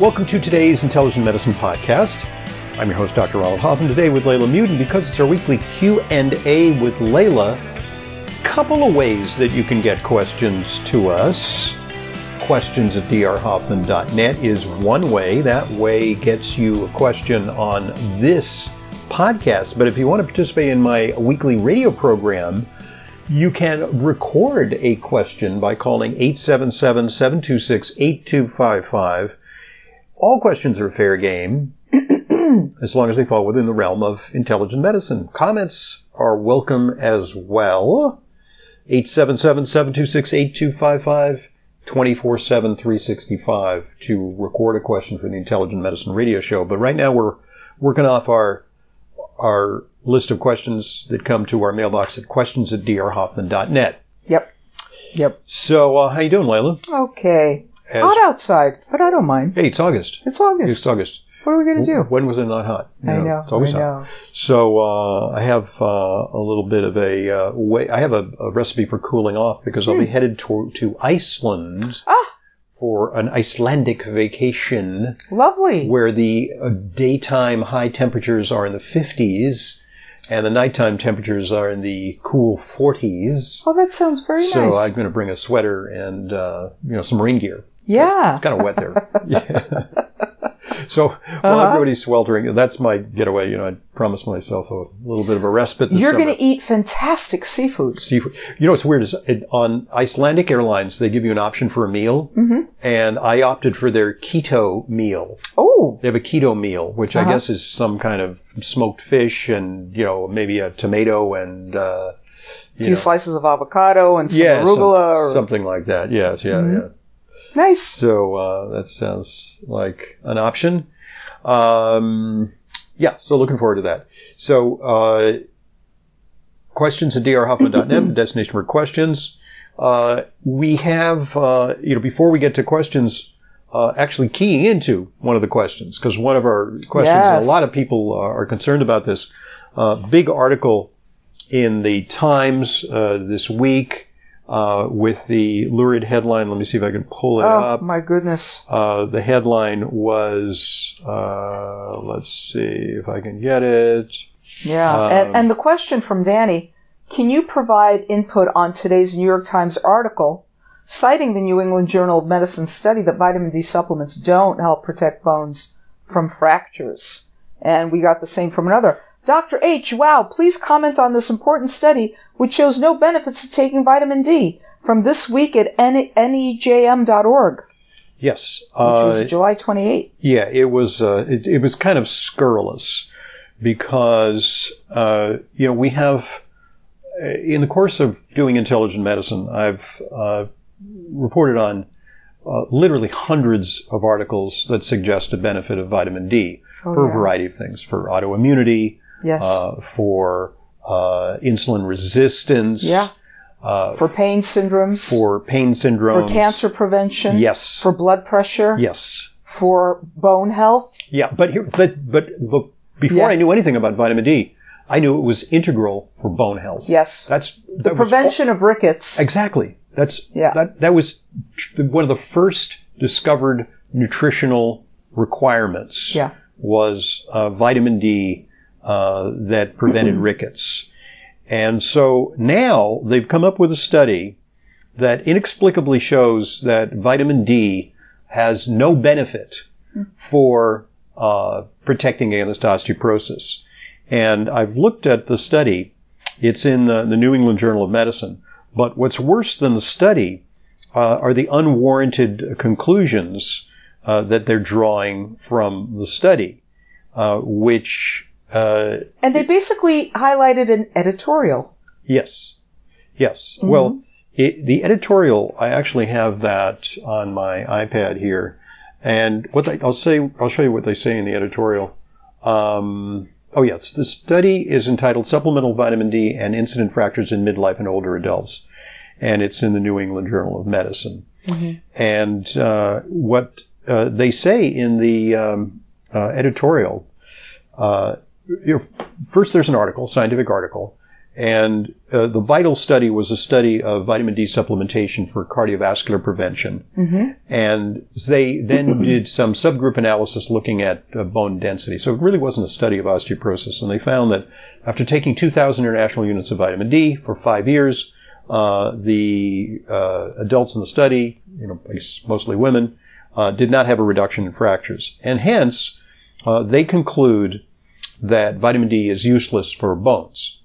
Welcome to today's Intelligent Medicine podcast. I'm your host, Dr. Ronald Hoffman, today with Layla Mutin. Because it's our weekly Q&A with Layla, a couple of ways that you can get questions to us. Questions at drhoffman.net is one way. That way gets you a question on this podcast. But if you want to participate in my weekly radio program, you can record a question by calling 877 726 8255 all questions are fair game as long as they fall within the realm of intelligent medicine. Comments are welcome as well. 877-726-8255, 24-7, 365 to record a question for the Intelligent Medicine Radio Show. But right now we're working off our our list of questions that come to our mailbox at questions at drhoffman.net. Yep. Yep. So, uh, how you doing, Layla? Okay. As- Hot outside, but I don't mind. Hey, it's August. It's August. It's August. What are we going to do? When was it not hot? You I know. It's always I hot. So uh, I have uh, a little bit of a uh, way. I have a, a recipe for cooling off because I'll be headed to, to Iceland Hmm. Ah, for an Icelandic vacation lovely. where the uh, daytime high temperatures are in the 50s and the nighttime temperatures are in the cool 40s. Oh, that sounds very So nice. So I'm going to bring a sweater and uh, you know some rain gear. Yeah. It's kind of wet there. yeah. So while Uh-huh. everybody's sweltering, that's my getaway. You know, I promised myself a little bit of a respite. This You're going to eat fantastic seafood. seafood. You know what's weird is it, on Icelandic Airlines they give you an option for a meal, Mm-hmm. and I opted for their keto meal. Oh, They have a keto meal, which I Uh-huh. guess is some kind of smoked fish and you know maybe a tomato and uh, a few know, slices of avocado and some yeah, some- arugula. or, something like that. Yes, yeah, Mhm. yeah. Nice. So uh, that sounds like an option. Um, yeah, so looking forward to that. So uh, questions at drhoffman.net, destination for questions. Uh, we have, uh, you know, before we get to questions, uh, actually keying into one of the questions, because one of our questions, Yes. a lot of people uh, are concerned about this. Uh, big article in the Times uh, this week uh, with the lurid headline. Let me see if I can pull it Oh, up. Oh, my goodness. Uh, the headline was, uh, let's see if I can get it. Yeah. Um, and, and the question from Danny Can you provide input on today's New York Times article citing the New England Journal of Medicine study that vitamin D supplements don't help protect bones from fractures? And we got the same from another. Dr. H, wow, please comment on this important study which shows no benefits to taking vitamin D from this week at N- nejm.org, Yes. which was Uh, July 28. yeah, it was, uh, it, it was kind of scurrilous because, uh, you know, we have, uh, in the course of doing intelligent medicine, I've, uh, reported on, uh, literally hundreds of articles that suggest a benefit of vitamin D Oh, for a variety of things, for autoimmunity, Yes. uh, for uh, insulin resistance, yeah. uh, For pain syndromes. for pain syndromes. for cancer prevention, Yes. for blood pressure, Yes, for bone health. yeah, but here, but but before Yeah. I knew anything about vitamin D, I knew it was integral for bone health. Yes. that's the prevention of rickets. exactly. That's Yeah. that that was one of the first discovered nutritional requirements. Yeah. was uh, vitamin D uh, that prevented rickets, and so now they've come up with a study that inexplicably shows that vitamin D has no benefit for uh, protecting against osteoporosis. And I've looked at the study. It's in the, the New England Journal of Medicine. But what's worse than the study uh, are the unwarranted conclusions uh, that they're drawing from the study, uh, which, uh, And they basically highlighted an editorial. yes, yes. Well, it, the editorial, I actually have that on my iPad here. And what they, I'll say, I'll show you what they say in the editorial. Um, oh yes, the study is entitled "Supplemental Vitamin D and Incident Fractures in Midlife and Older Adults," and it's in the New England Journal of Medicine. And uh, what uh, they say in the um, uh, editorial, uh, you know, first there's an article, scientific article, and uh, the VITAL study was a study of vitamin D supplementation for cardiovascular prevention. And they then did some subgroup analysis looking at uh, bone density. So it really wasn't a study of osteoporosis. And they found that after taking 2,000 international units of vitamin D for five years, uh, the uh, adults in the study, you know, mostly women, uh, did not have a reduction in fractures. And hence, uh, they conclude that vitamin D is useless for bones.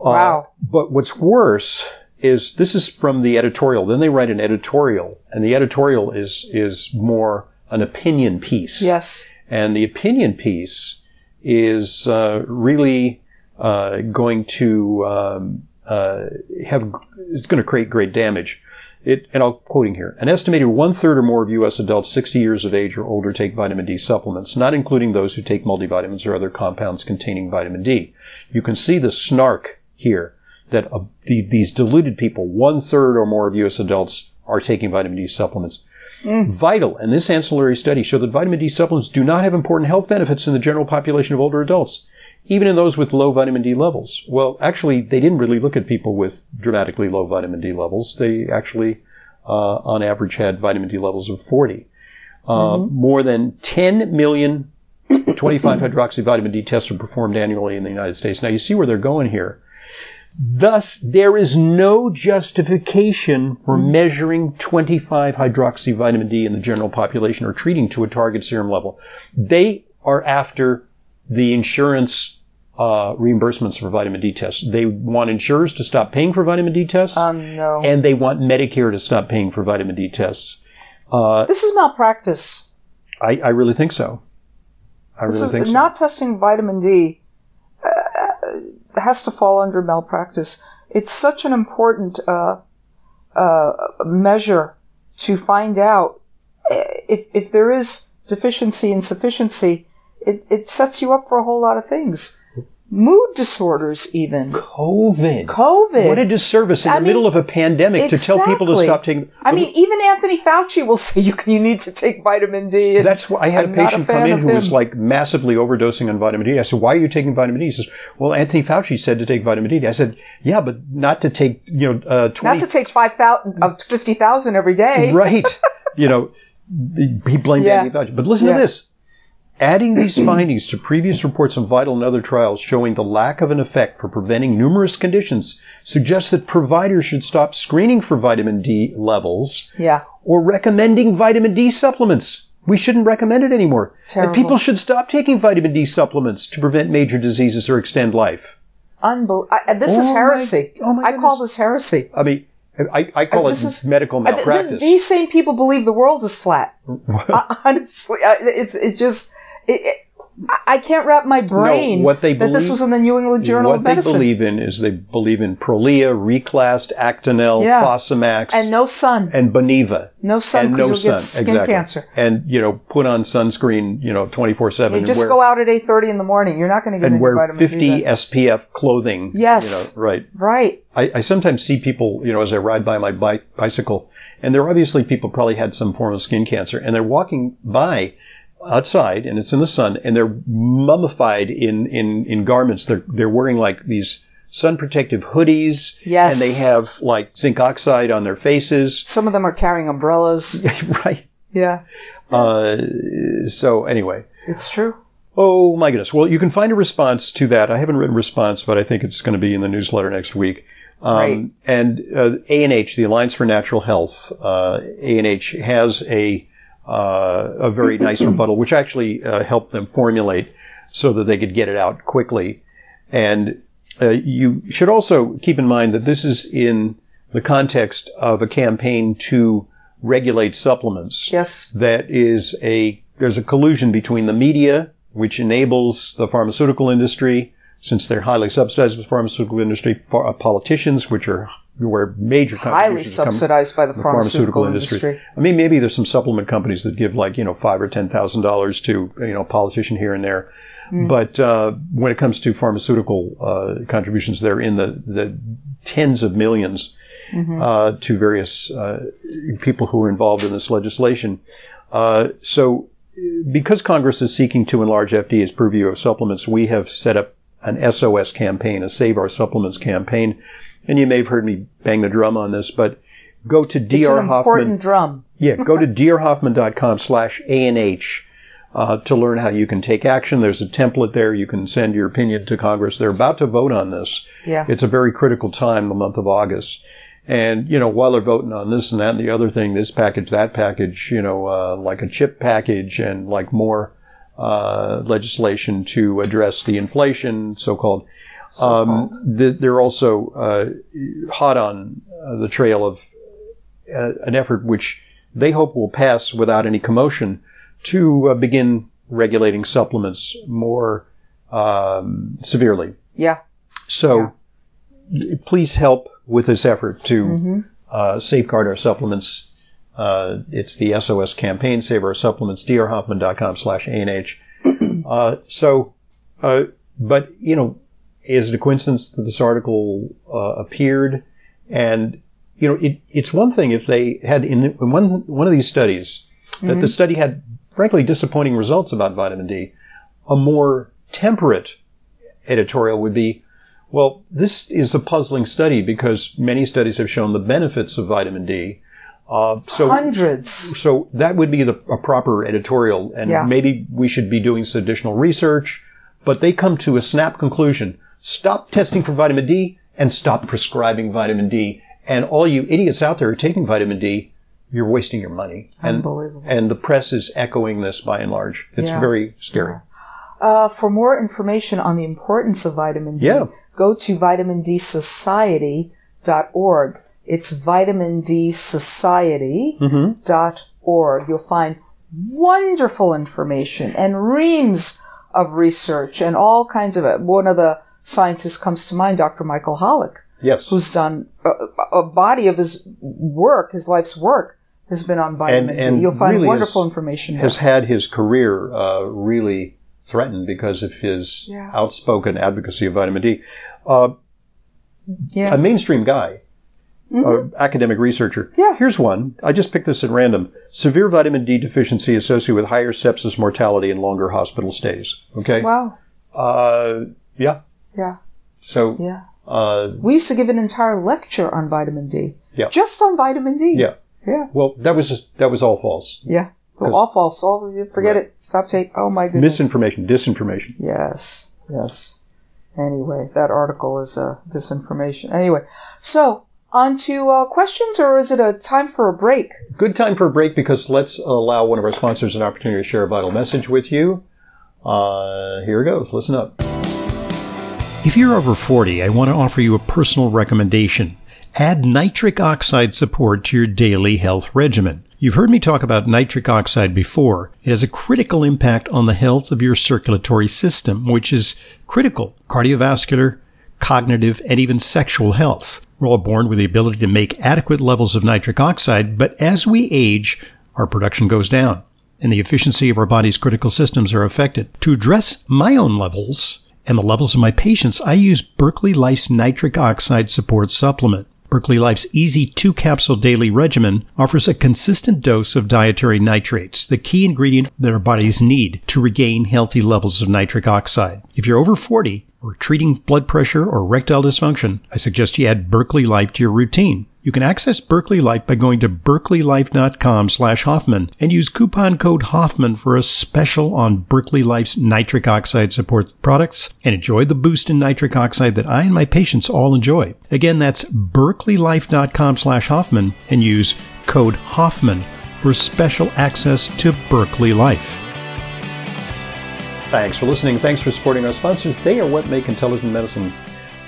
Uh, Wow. but what's worse is this is from the editorial. Then they write an editorial, and the editorial is is more an opinion piece. Yes. And the opinion piece is uh, really uh, going to um, uh, have it's going to create great damage. It, and I'm quoting here. An estimated one third or more of U.S. adults 60 years of age or older take vitamin D supplements, not including those who take multivitamins or other compounds containing vitamin D. You can see the snark here that uh, the, these diluted people, one third or more of U.S. adults are taking vitamin D supplements. Vital and this ancillary study show that vitamin D supplements do not have important health benefits in the general population of older adults, even in those with low vitamin D levels. Well, actually, they didn't really look at people with dramatically low vitamin D levels. They actually, uh, on average, had vitamin D levels of 40. Uh, More than 10 million 25 hydroxy vitamin D tests are performed annually in the United States. Now, you see where they're going here. Thus, there is no justification for measuring 25 hydroxy vitamin D in the general population or treating to a target serum level. They are after the insurance uh, reimbursements for vitamin D tests. They want insurers to stop paying for vitamin D tests, Um, no. and they want Medicare to stop paying for vitamin D tests. Uh, this is malpractice. I, I really think so. I This really is think so. not testing vitamin D uh, has to fall under malpractice. It's such an important uh, uh, measure to find out uh, if if there is deficiency and sufficiency. It, it sets you up for a whole lot of things, mood disorders, even COVID. COVID. What a disservice in I the mean, middle of a pandemic to tell people to stop taking. I mean, even Anthony Fauci will say you can, you need to take vitamin D. That's why I had I'm a patient come in who was like massively overdosing on vitamin D. I said, "Why are you taking vitamin D?" He says, "Well, Anthony Fauci said to take vitamin D." I said, "Yeah, but not to take you know uh, not to take five thousand of fifty thousand every day. right." you know, he blamed Yeah. Anthony Fauci. But listen Yeah. to this. Adding these findings to previous reports of vital and other trials showing the lack of an effect for preventing numerous conditions suggests that providers should stop screening for vitamin D levels Yeah. or recommending vitamin D supplements. We shouldn't recommend it anymore. Terrible. And people should stop taking vitamin D supplements to prevent major diseases or extend life. Unbelievable. This is Oh my- heresy. oh my I call this heresy. I mean, I, I call Uh, it this is- medical this- malpractice. these same people believe the world is flat. Honestly, it's it just it, it, I- I can't wrap my brain no, what they believe, that this was in the New England Journal what of they Medicine. believe in is they believe in Prolia, Reclast, Actonel, Yeah. Fosamax, and no sun, and Boniva. no sun because no you'll get sun, skin exactly. cancer. And you know, put on sunscreen, you know, twenty four seven. You just go out at eight thirty in the morning. You're not going to get and any wear vitamin D. fifty then. SPF clothing. Yes. you know, right. Right. I, I sometimes see people, you know, as I ride by my bike, bicycle, and they're obviously people probably had some form of skin cancer, and they're walking by outside, and it's in the sun, and they're mummified in in in garments. They're they're wearing like these sun protective hoodies. Yes. And they have like zinc oxide on their faces. Some of them are carrying umbrellas. right. Yeah, Uh, so anyway. it's true. Oh my goodness. Well, you can find a response to that. I haven't written a response, but I think it's going to be in the newsletter next week. Um, Right. And uh, ANH, the Alliance for Natural Health, uh, ANH has a a very nice rebuttal, which actually uh, helped them formulate so that they could get it out quickly. And uh, you should also keep in mind that this is in the context of a campaign to regulate supplements Yes. that is a there's a collusion between the media, which enables the pharmaceutical industry, since they're highly subsidized with pharmaceutical industry, uh, politicians, which are where major Highly subsidized by the from pharmaceutical, industry. I mean, maybe there's some supplement companies that give like you know five or ten thousand dollars to you know a politician here and there, but uh, when it comes to pharmaceutical uh, contributions, they're in the the tens of 1000000s uh, to various uh, people who are involved in this legislation. Uh, so, because Congress is seeking to enlarge FDA's purview of supplements, we have set up an SOS campaign, a Save Our Supplements campaign. And you may have heard me bang the drum on this, but go to It's an Hoffman. important drum. Yeah, go to drhoffman.com slash ANH uh, to learn how you can take action. There's a template there. You can send your opinion to Congress. They're about to vote on this. Yeah. It's a very critical time, the month of August. And, you know, while they're voting on this and that and the other thing, this package, that package, you know, uh, like a chip package and like more uh, legislation to address the inflation, so-called. Um, th- they're also uh, hot on uh, the trail of uh, an effort which they hope will pass without any commotion to uh, begin regulating supplements more um, severely. Yeah. So please help with this effort to uh, safeguard our supplements. Uh, it's the SOS campaign, Save Our Supplements, drhoffman.com slash ANH. Uh, so, uh, but, you know, is it a coincidence that this article uh, appeared? And, you know, it, it's one thing if they had in, in one, one of these studies that the study had frankly disappointing results about vitamin D. A more temperate editorial would be, well, this is a puzzling study because many studies have shown the benefits of vitamin D. Uh, so, Hundreds. so that would be the a proper editorial, and Yeah. maybe we should be doing some additional research. But they come to a snap conclusion: stop testing for vitamin D and stop prescribing vitamin D. And all you idiots out there who are taking vitamin D, you're wasting your money. And, Unbelievable. And the press is echoing this by and large. It's Yeah. very scary. Uh, for more information on the importance of vitamin D, Yeah. go to vitamindSociety.org. It's vitamindSociety.org. You'll find wonderful information and reams of research and all kinds of it. One of the scientists comes to mind, Dr. Michael Holick, Yes. who's done a, a body of his work, his life's work, has been on vitamin and D. You'll find really wonderful has- information has there. had his career uh, really threatened because of his Yeah. outspoken advocacy of vitamin D. Uh, Yeah. a mainstream guy, uh, academic researcher. Mm-hmm. Yeah. Here's one. I just picked this at random. Severe vitamin D deficiency associated with higher sepsis mortality and longer hospital stays. Okay. Wow. Uh, yeah. Yeah. So, Yeah. uh, We used to give an entire lecture on vitamin D. Yeah. Just on vitamin D. yeah. Yeah. Well, that was just, that was all false. Yeah. Well, all false. All forget Right. it. Stop tape. Oh my goodness. Misinformation, disinformation. yes. Yes. Anyway, that article is uh, disinformation. Anyway, so on to uh, questions, or is it a time for a break? Good time for a break because let's allow one of our sponsors an opportunity to share a vital message with you. Uh, here it goes. Listen up. If you're over 40, I want to offer you a personal recommendation. Add nitric oxide support to your daily health regimen. You've heard me talk about nitric oxide before. It has a critical impact on the health of your circulatory system, which is critical. Cardiovascular, cognitive, and even sexual health. We're all born with the ability to make adequate levels of nitric oxide, but as we age, our production goes down and the efficiency of our body's critical systems are affected. To address my own levels and the levels of my patients, I use Berkeley Life's nitric oxide support supplement. Berkeley Life's easy two capsule daily regimen offers a consistent dose of dietary nitrates, the key ingredient that our bodies need to regain healthy levels of nitric oxide. If you're over 40, or treating blood pressure or erectile dysfunction, I suggest you add Berkeley Life to your routine. You can access Berkeley Life by going to berkeleylife.com slash Hoffman and use coupon code Hoffman for a special on Berkeley Life's nitric oxide support products and enjoy the boost in nitric oxide that I and my patients all enjoy. Again, that's berkeleylife.com slash Hoffman and use code Hoffman for special access to Berkeley Life. Thanks for listening. Thanks for supporting our sponsors. They are what make intelligent medicine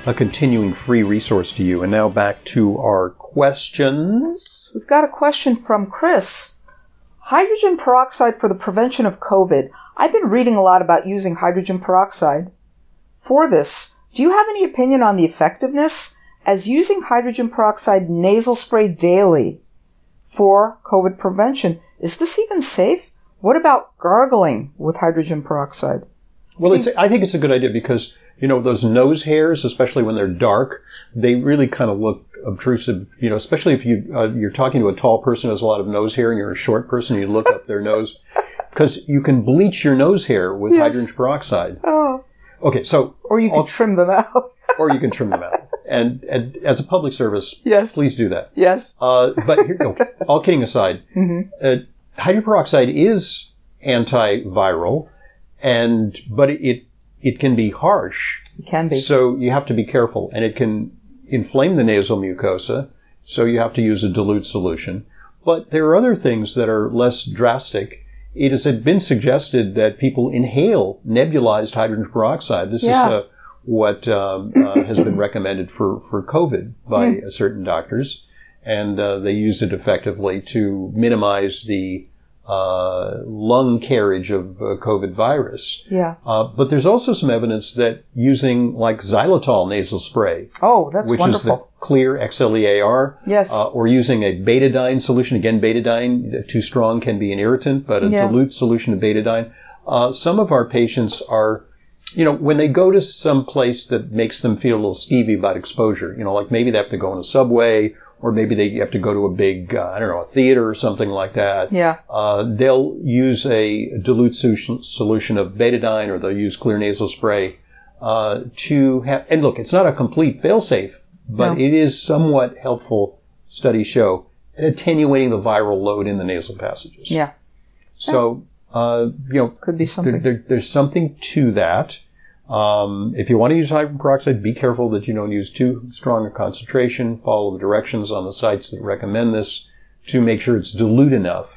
a continuing free resource to you. And now back to our questions. We've got a question from Chris. Hydrogen peroxide for the prevention of COVID. I've been reading a lot about using hydrogen peroxide for this. Do you have any opinion on the effectiveness as using hydrogen peroxide nasal spray daily for COVID prevention? Is this even safe? What about gargling with hydrogen peroxide? Well, it's, I think it's a good idea because, you know, those nose hairs, especially when they're dark, they really kind of look obtrusive, you know, especially if you, uh, you're talking to a tall person who has a lot of nose hair and you're a short person, you look up their nose. Because you can bleach your nose hair with yes. hydrogen peroxide. Oh. Okay, so. Or you can I'll, trim them out. or you can trim them out. And, and as a public service, yes. please do that. Yes. Uh, but here, okay, all kidding aside, mm-hmm. uh, hydrogen peroxide is antiviral, and but it it can be harsh. It can be. So you have to be careful, and it can inflame the nasal mucosa. So you have to use a dilute solution. But there are other things that are less drastic. It has been suggested that people inhale nebulized hydrogen peroxide. This yeah. is uh, what um, uh, has been recommended for, for COVID by mm. certain doctors. And uh, they use it effectively to minimize the uh, lung carriage of uh, COVID virus. Yeah. Uh, but there's also some evidence that using like xylitol nasal spray. Oh, that's which wonderful. is the clear XLEAR. Yes. Uh, or using a betadine solution. Again, betadine too strong can be an irritant, but a yeah. dilute solution of betadine. Uh, some of our patients are you know, when they go to some place that makes them feel a little skeevy about exposure, you know, like maybe they have to go in a subway or maybe they have to go to a big, uh, I don't know, a theater or something like that. Yeah. Uh, they'll use a dilute solution of betadine or they'll use Xlear nasal spray uh, to have. And look, it's not a complete failsafe, but no. it is somewhat helpful. Studies show attenuating the viral load in the nasal passages. Yeah. So, uh, you know, could be something. There, there, there's something to that. Um, if you want to use hydrogen peroxide, be careful that you don't use too strong a concentration. Follow the directions on the sites that recommend this to make sure it's dilute enough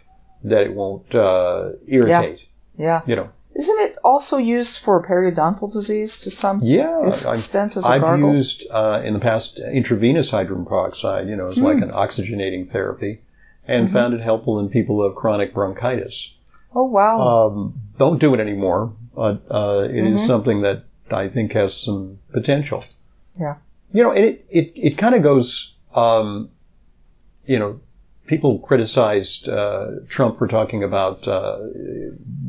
that it won't uh, irritate. Yeah. yeah. You know. Isn't it also used for periodontal disease to some yeah, extent as a I've gargle? used uh, in the past intravenous hydrogen peroxide, you know, as mm. like an oxygenating therapy, and mm-hmm. found it helpful in people who have chronic bronchitis. Oh wow! Um, don't do it anymore but uh, it mm-hmm. is something that I think has some potential. Yeah. You know, it it it kind of goes. Um, you know, people criticized uh, Trump for talking about uh,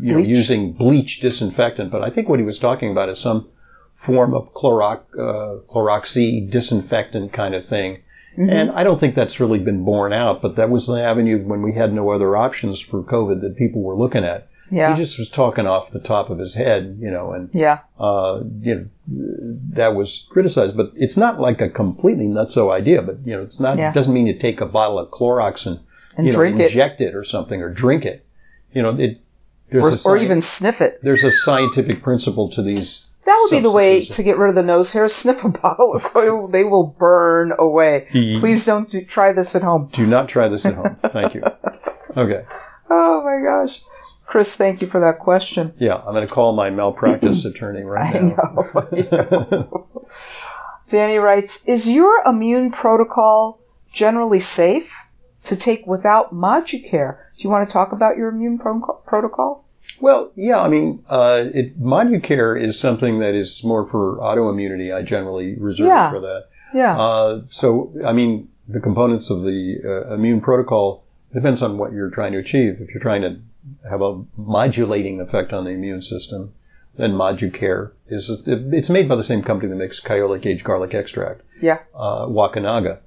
you know using bleach disinfectant, but I think what he was talking about is some form of Clorox uh, Cloroxy disinfectant kind of thing. Mm-hmm. And I don't think that's really been borne out, but that was the avenue when we had no other options for COVID that people were looking at. Yeah. He just was talking off the top of his head, you know, and yeah, uh, you know, that was criticized. But it's not like a completely nutso idea. But you know, it's not. Yeah. It doesn't mean you take a bottle of Clorox and, and you know, inject it. it. or something or drink it. You know, it. Or, or, even sniff it. There's a scientific principle to these. That would be the way to get rid of the nose hairs. Sniff a bottle of oil; they will burn away. Please don't do, try this at home. Do not try this at home. Thank you. Okay. Oh my gosh. Chris, thank you for that question. Yeah, I'm going to call my malpractice attorney right I now. Know. Danny writes, is your immune protocol generally safe to take without Moducare? Do you want to talk about your immune pro- protocol? Well, yeah, I mean, uh, it, Moducare is something that is more for autoimmunity. I generally reserve yeah. for that. Yeah. Uh, so, I mean, the components of the uh, immune protocol depends on what you're trying to achieve. If you're trying to have a modulating effect on the immune system. Then Moducare is it's made by the same company that makes Kyolic aged garlic extract. Yeah. Uh, Wakunaga.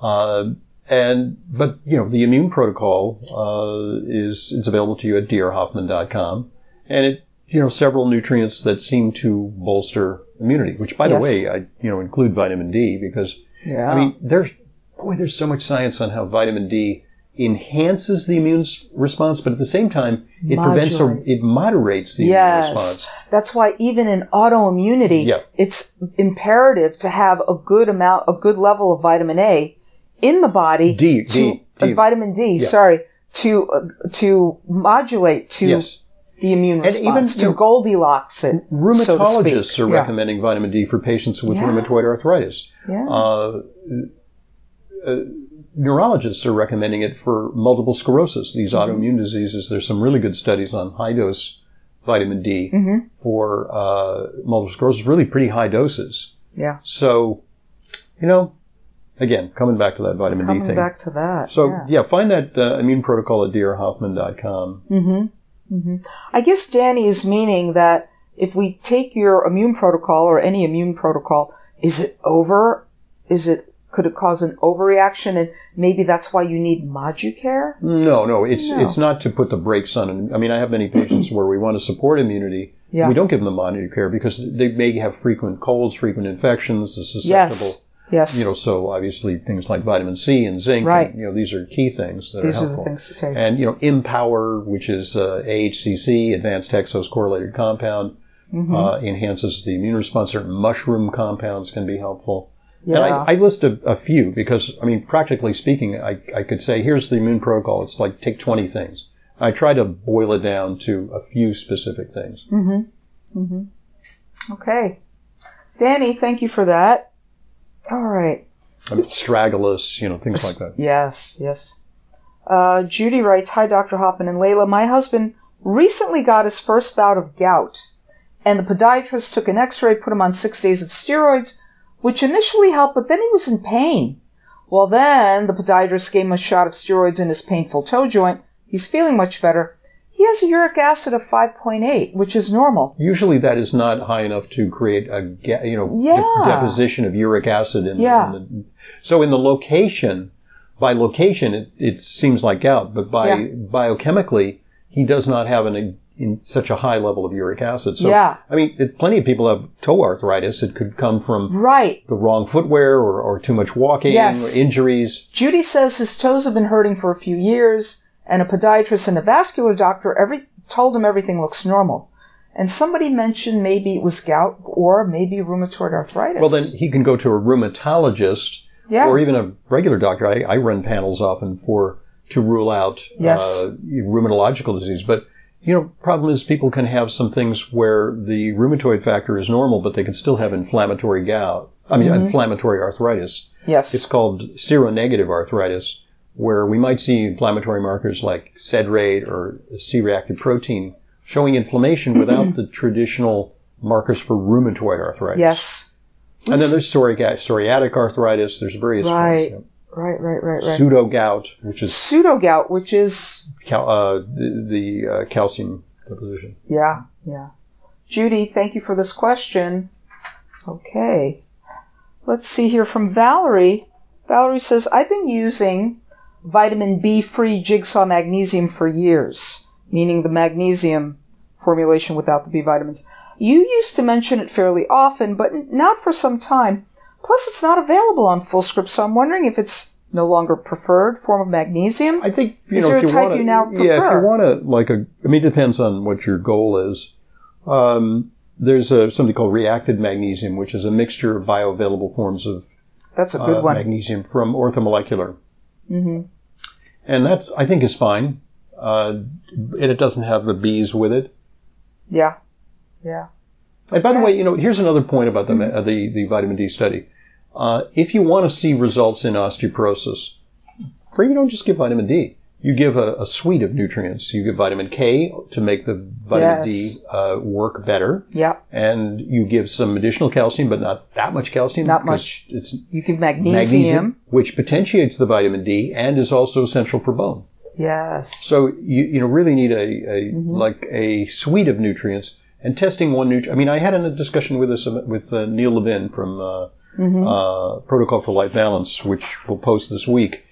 Uh, and but you know the immune protocol uh, is it's available to you at drhoffman.com, and it you know, several nutrients that seem to bolster immunity, which by the Yes. way, I, you know, include vitamin D because, Yeah. I mean, there's, boy, there's so much science on how vitamin D enhances the immune response, but at the same time, it prevents or it moderates the immune Yes. response. That's why even in autoimmunity, Yeah. it's imperative to have a good amount, a good level of vitamin A in the body. D, to, D, uh, D. vitamin D, sorry, to, uh, to modulate to Yes. the immune And response, even, to Goldilocks it. so. Rheumatologists are Yeah. recommending vitamin D for patients with Yeah. rheumatoid arthritis. Yeah. Uh, uh, neurologists are recommending it for multiple sclerosis, these Mm-hmm. autoimmune diseases. There's some really good studies on high dose vitamin D Mm-hmm. for uh, multiple sclerosis, really pretty high doses. yeah. So, you know, again, coming back to that vitamin D thing. Coming back to that. so, yeah. yeah. find that uh, immune protocol at drhoffman.com. I guess Danny is meaning that if we take your immune protocol or any immune protocol, is it over? Is it could it cause an overreaction and maybe that's why you need Moducare? No, no, it's No. it's not to put the brakes on. I mean, I have many patients where we want to support immunity. Yeah. We don't give them the Moducare because they may have frequent colds, frequent infections, the susceptible. Yes. Yes. You know, so obviously things like vitamin C and zinc. Right. And, you know, these are key things that These are are the things to take. And you know, Empower, which is uh, AHCC, advanced hexose correlated compound, Mm-hmm. uh, enhances the immune response. Certain mushroom compounds can be helpful. Yeah. And I, I list a, a few because, I mean, practically speaking, I, I could say, here's the immune protocol. It's like take 20 things. I try to boil it down to a few specific things. Mm-hmm. Mm-hmm. okay. Danny, thank you for that. All right. I mean, Astragalus, you know, things like that. Yes, yes. Uh, Judy writes, Hi, Dr. Hoffman and Layla. My husband recently got his first bout of gout, and the podiatrist took an x-ray, put him on six days of steroids, which initially helped, but then he was in pain. Well, then the podiatrist gave him a shot of steroids in his painful toe joint. He's feeling much better. He has a uric acid of 5.8, which is normal. Usually that is not high enough to create a, you know, Yeah. deposition of uric acid in, Yeah. in the, so in the location, by location, it, it seems like gout, but by Yeah. biochemically, he does not have an, in such a high level of uric acid. So, Yeah. I mean, it, plenty of people have toe arthritis. It could come from Right. the wrong footwear or, or too much walking Yes. or injuries. Judy says his toes have been hurting for a few years, and a podiatrist and a vascular doctor every told him everything looks normal. And somebody mentioned maybe it was gout or maybe rheumatoid arthritis. Well, then he can go to a rheumatologist yeah, or even a regular doctor. I, I run panels often for to rule out Yes. uh, rheumatological disease. But you know, problem is people can have some things where the rheumatoid factor is normal, but they can still have inflammatory gout. I mean, Mm-hmm. inflammatory arthritis. yes, It's called seronegative arthritis, where we might see inflammatory markers like SED-rate or C-reactive protein showing inflammation without the traditional markers for rheumatoid arthritis. yes, And then there's psoriatic, psoriatic arthritis. There's various Right. forms. right, right, right, right. Pseudo gout, which is Pseudo gout, which is cal- uh, the, the uh, calcium deposition. yeah, yeah. Judy, thank you for this question. Okay. Let's see here from Valerie. Valerie says, I've been using vitamin B free jigsaw magnesium for years, meaning the magnesium formulation without the B vitamins. You used to mention it fairly often, but not for some time. Plus, it's not available on Fullscript, so I'm wondering if it's no longer preferred form of magnesium. I think you Is know there if a you type wanna, you now prefer? yeah, if you want to like a, I mean, it depends on what your goal is. Um, there's a, something called reacted magnesium, which is a mixture of bioavailable forms of That's a good uh, one. magnesium from orthomolecular. Mm-hmm. And that's, I think, is fine. Uh, and it doesn't have the B's with it. Yeah. Yeah. And by the way, you know, here's another point about the uh, the, the vitamin D study. Uh, if you want to see results in osteoporosis, or you don't just give vitamin D. You give a, a suite of nutrients. You give vitamin K to make the vitamin Yes. D uh, work better, Yeah. and you give some additional calcium, but not that much calcium. Not much. It's You give magnesium. magnesium, which potentiates the vitamin D and is also essential for bone. Yes. So you you know really need a, a Mm-hmm. like a suite of nutrients and testing one nutrient. I mean, I had a discussion with this with uh, Neil Levin from uh, Mm-hmm. uh, Protocol for Life Balance, which we'll post this week,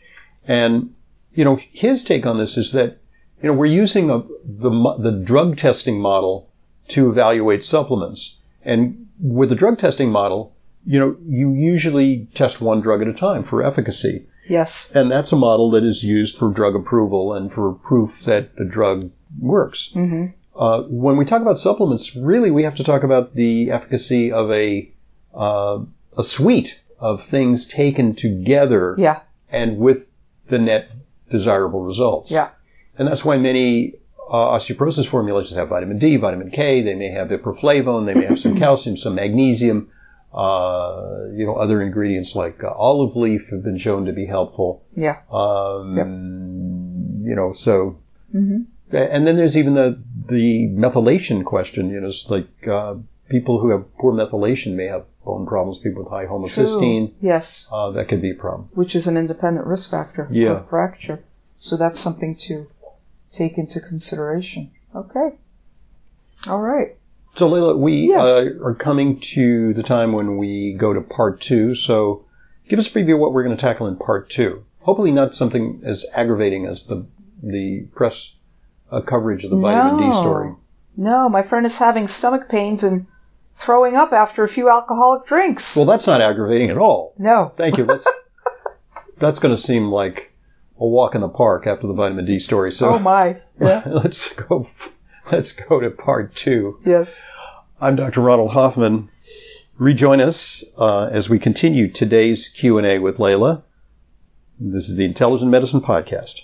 and you know his take on this is that you know we're using a, the the drug testing model to evaluate supplements. And with the drug testing model, you know, you usually test one drug at a time for efficacy. Yes. And that's a model that is used for drug approval and for proof that the drug works. Mm-hmm. Uh, when we talk about supplements, really we have to talk about the efficacy of a uh, a suite of things taken together Yeah. and with the net desirable results. Yeah. And that's why many uh, osteoporosis formulations have vitamin D, vitamin K. They may have ipriflavone. They may have some calcium, some magnesium. Uh, you know, other ingredients like uh, olive leaf have been shown to be helpful. Yeah. Um, You know, so. Mm-hmm. And then there's even the the methylation question. You know, it's like uh, people who have poor methylation may have bone problems. People with high homocysteine, True. Yes. uh, that could be a problem. Which is an independent risk factor Yeah. for fracture. So that's something to take into consideration. Okay. All right. So, Layla, we Yes. uh, are coming to the time when we go to part two. So, give us a preview of what we're going to tackle in part two. Hopefully, not something as aggravating as the the press uh, coverage of the vitamin D story. No, my friend is having stomach pains and throwing up after a few alcoholic drinks. Well, that's not aggravating at all. no. Thank you. That's that's going to seem like a walk in the park after the vitamin D story. So, Oh my. Yeah. let's go. Let's go to part two. yes. I'm Dr. Ronald Hoffman. Rejoin us uh, as we continue today's Q&A with Layla. This is the Intelligent Medicine Podcast.